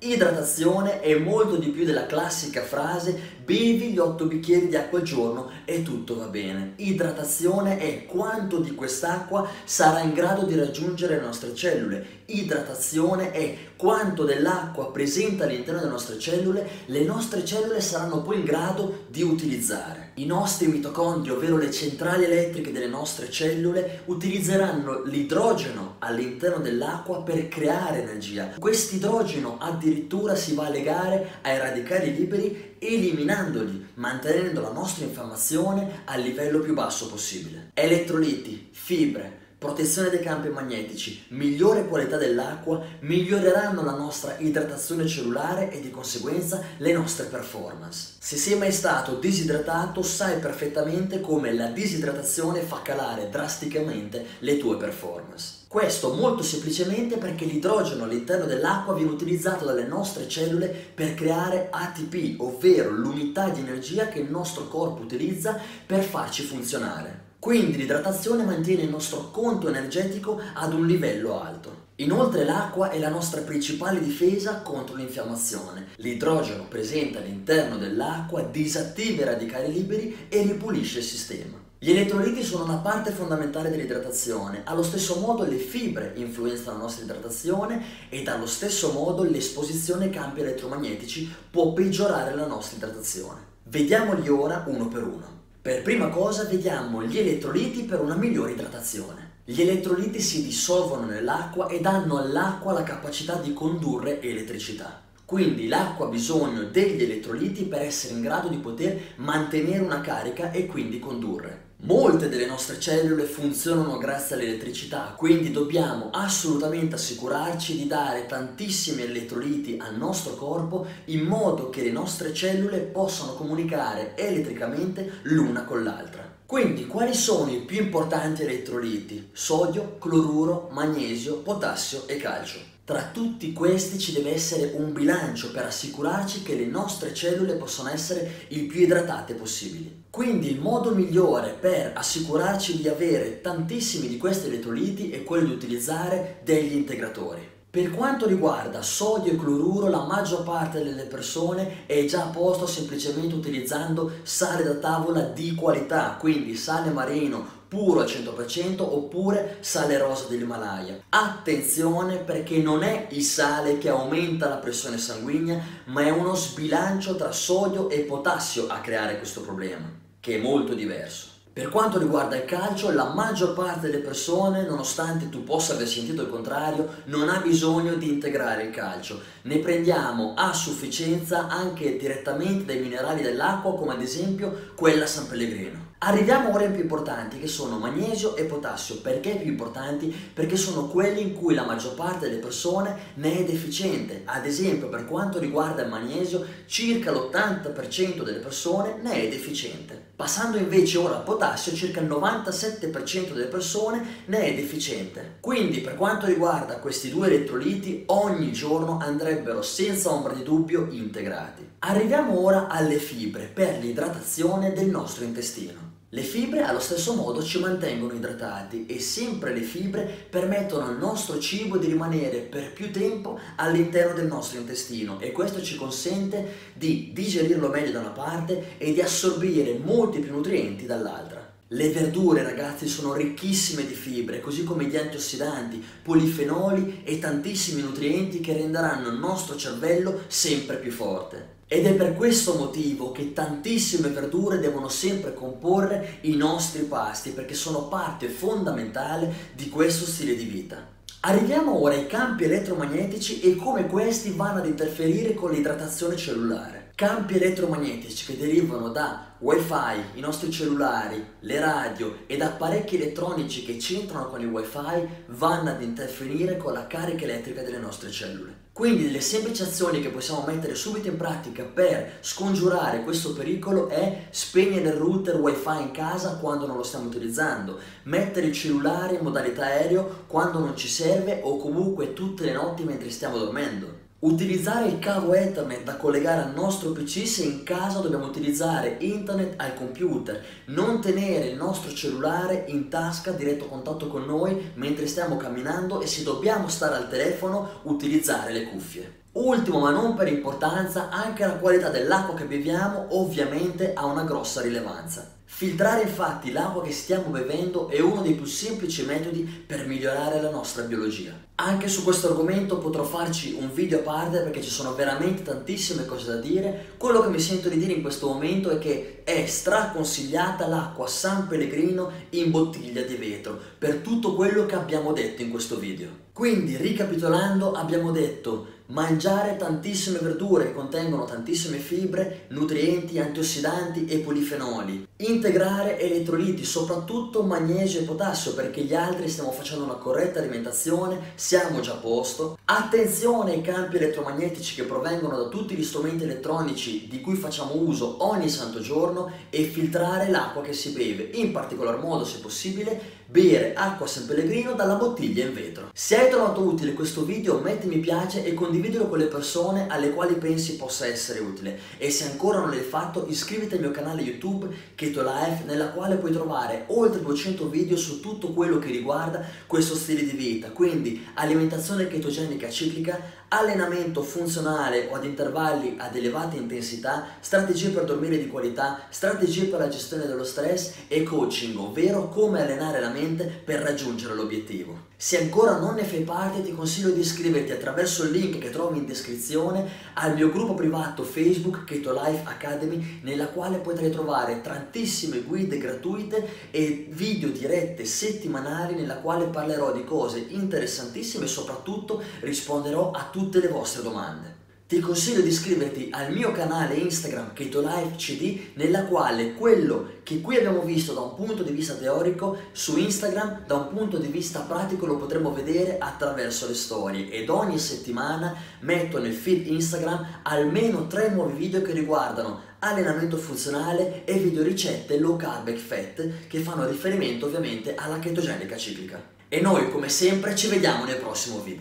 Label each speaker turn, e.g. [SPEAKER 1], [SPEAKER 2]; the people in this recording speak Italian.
[SPEAKER 1] Idratazione è molto di più della classica frase bevi gli 8 bicchieri di acqua al giorno e tutto va bene. Idratazione è quanto di quest'acqua sarà in grado di raggiungere le nostre cellule. Idratazione è quanto dell'acqua presente all'interno delle nostre cellule le nostre cellule saranno poi in grado di utilizzare. I nostri mitocondri, ovvero le centrali elettriche delle nostre cellule, utilizzeranno l'idrogeno all'interno dell'acqua per creare energia. Questo idrogeno addirittura si va a legare ai radicali liberi eliminandoli, mantenendo la nostra infiammazione al livello più basso possibile. Elettroliti, fibre, protezione dei campi magnetici, migliore qualità dell'acqua miglioreranno la nostra idratazione cellulare e di conseguenza le nostre performance. Se sei mai stato disidratato sai perfettamente come la disidratazione fa calare drasticamente le tue performance. Questo molto semplicemente perché l'idrogeno all'interno dell'acqua viene utilizzato dalle nostre cellule per creare ATP, ovvero l'unità di energia che il nostro corpo utilizza per farci funzionare. Quindi l'idratazione mantiene il nostro conto energetico ad un livello alto. Inoltre l'acqua è la nostra principale difesa contro l'infiammazione. L'idrogeno presente all'interno dell'acqua disattiva i radicali liberi e ripulisce il sistema. Gli elettroliti sono una parte fondamentale dell'idratazione, allo stesso modo le fibre influenzano la nostra idratazione ed allo stesso modo l'esposizione ai campi elettromagnetici può peggiorare la nostra idratazione. Vediamoli ora uno per uno. Per prima cosa vediamo gli elettroliti per una migliore idratazione. Gli elettroliti si dissolvono nell'acqua e danno all'acqua la capacità di condurre elettricità. Quindi l'acqua ha bisogno degli elettroliti per essere in grado di poter mantenere una carica e quindi condurre. Molte delle nostre cellule funzionano grazie all'elettricità, quindi dobbiamo assolutamente assicurarci di dare tantissimi elettroliti al nostro corpo in modo che le nostre cellule possano comunicare elettricamente l'una con l'altra. Quindi quali sono i più importanti elettroliti? Sodio, cloruro, magnesio, potassio e calcio. Tra tutti questi ci deve essere un bilancio per assicurarci che le nostre cellule possano essere il più idratate possibili. Quindi il modo migliore per assicurarci di avere tantissimi di questi elettroliti è quello di utilizzare degli integratori. Per quanto riguarda sodio e cloruro, la maggior parte delle persone è già a posto semplicemente utilizzando sale da tavola di qualità, quindi sale marino, puro al 100% oppure sale rosa dell'Himalaya. Attenzione perché non è il sale che aumenta la pressione sanguigna, ma è uno sbilancio tra sodio e potassio a creare questo problema, che è molto diverso. Per quanto riguarda il calcio, la maggior parte delle persone, nonostante tu possa aver sentito il contrario, non ha bisogno di integrare il calcio. Ne prendiamo a sufficienza anche direttamente dai minerali dell'acqua, come ad esempio quella San Pellegrino. Arriviamo ora ai più importanti che sono magnesio e potassio. Perché più importanti? Perché sono quelli in cui la maggior parte delle persone ne è deficiente. Ad esempio, per quanto riguarda il magnesio, circa l'80% delle persone ne è deficiente. Passando invece ora al potassio, circa il 97% delle persone ne è deficiente. Quindi, per quanto riguarda questi due elettroliti, ogni giorno andrebbero senza ombra di dubbio integrati. Arriviamo ora alle fibre per l'idratazione del nostro intestino. Le fibre allo stesso modo ci mantengono idratati e sempre le fibre permettono al nostro cibo di rimanere per più tempo all'interno del nostro intestino e questo ci consente di digerirlo meglio da una parte e di assorbire molti più nutrienti dall'altra. Le verdure ragazzi sono ricchissime di fibre, così come di antiossidanti, polifenoli e tantissimi nutrienti che renderanno il nostro cervello sempre più forte. Ed è per questo motivo che tantissime verdure devono sempre comporre i nostri pasti, perché sono parte fondamentale di questo stile di vita. Arriviamo ora ai campi elettromagnetici e come questi vanno ad interferire con l'idratazione cellulare. Campi elettromagnetici che derivano da wifi, i nostri cellulari, le radio ed apparecchi elettronici che c'entrano con il wifi vanno ad interferire con la carica elettrica delle nostre cellule. Quindi le semplici azioni che possiamo mettere subito in pratica per scongiurare questo pericolo è spegnere il router wifi in casa quando non lo stiamo utilizzando, mettere il cellulare in modalità aereo quando non ci serve o comunque tutte le notti mentre stiamo dormendo. Utilizzare il cavo Ethernet da collegare al nostro PC se in casa dobbiamo utilizzare internet al computer, non tenere il nostro cellulare in tasca a diretto contatto con noi mentre stiamo camminando e se dobbiamo stare al telefono utilizzare le cuffie. Ultimo ma non per importanza, anche la qualità dell'acqua che beviamo ovviamente ha una grossa rilevanza. Filtrare infatti l'acqua che stiamo bevendo è uno dei più semplici metodi per migliorare la nostra biologia. Anche su questo argomento potrò farci un video a parte perché ci sono veramente tantissime cose da dire. Quello che mi sento di dire in questo momento è che è straconsigliata l'acqua San Pellegrino in bottiglia di vetro per tutto quello che abbiamo detto in questo video. Quindi, ricapitolando, abbiamo detto mangiare tantissime verdure che contengono tantissime fibre, nutrienti, antiossidanti e polifenoli, integrare elettroliti, soprattutto magnesio e potassio, perché gli altri stiamo facendo una corretta alimentazione, siamo già a posto. Attenzione ai campi elettromagnetici che provengono da tutti gli strumenti elettronici di cui facciamo uso ogni santo giorno e filtrare l'acqua che si beve, in particolar modo, se possibile, bere acqua San Pellegrino dalla bottiglia in vetro. Se hai trovato utile questo video metti mi piace e condividilo con le persone alle quali pensi possa essere utile. E se ancora non l'hai fatto iscriviti al mio canale YouTube Keto Life nella quale puoi trovare oltre 200 video su tutto quello che riguarda questo stile di vita, quindi alimentazione chetogenica ciclica, allenamento funzionale o ad intervalli ad elevata intensità, strategie per dormire di qualità, strategie per la gestione dello stress e coaching, ovvero come allenare la mente per raggiungere l'obiettivo. Se ancora non ne fai parte ti consiglio di iscriverti attraverso il link che trovi in descrizione al mio gruppo privato Facebook Keto Life Academy nella quale potrai trovare tantissime guide gratuite e video dirette settimanali nella quale parlerò di cose interessantissime e soprattutto risponderò a tutte le vostre domande ti consiglio di iscriverti al mio canale Instagram KetoLifeCD nella quale quello che qui abbiamo visto da un punto di vista teorico su Instagram da un punto di vista pratico lo potremo vedere attraverso le storie ed ogni settimana metto nel feed Instagram almeno tre nuovi video che riguardano allenamento funzionale e video ricette low carb e fat che fanno riferimento ovviamente alla chetogenica ciclica. E noi come sempre ci vediamo nel prossimo video.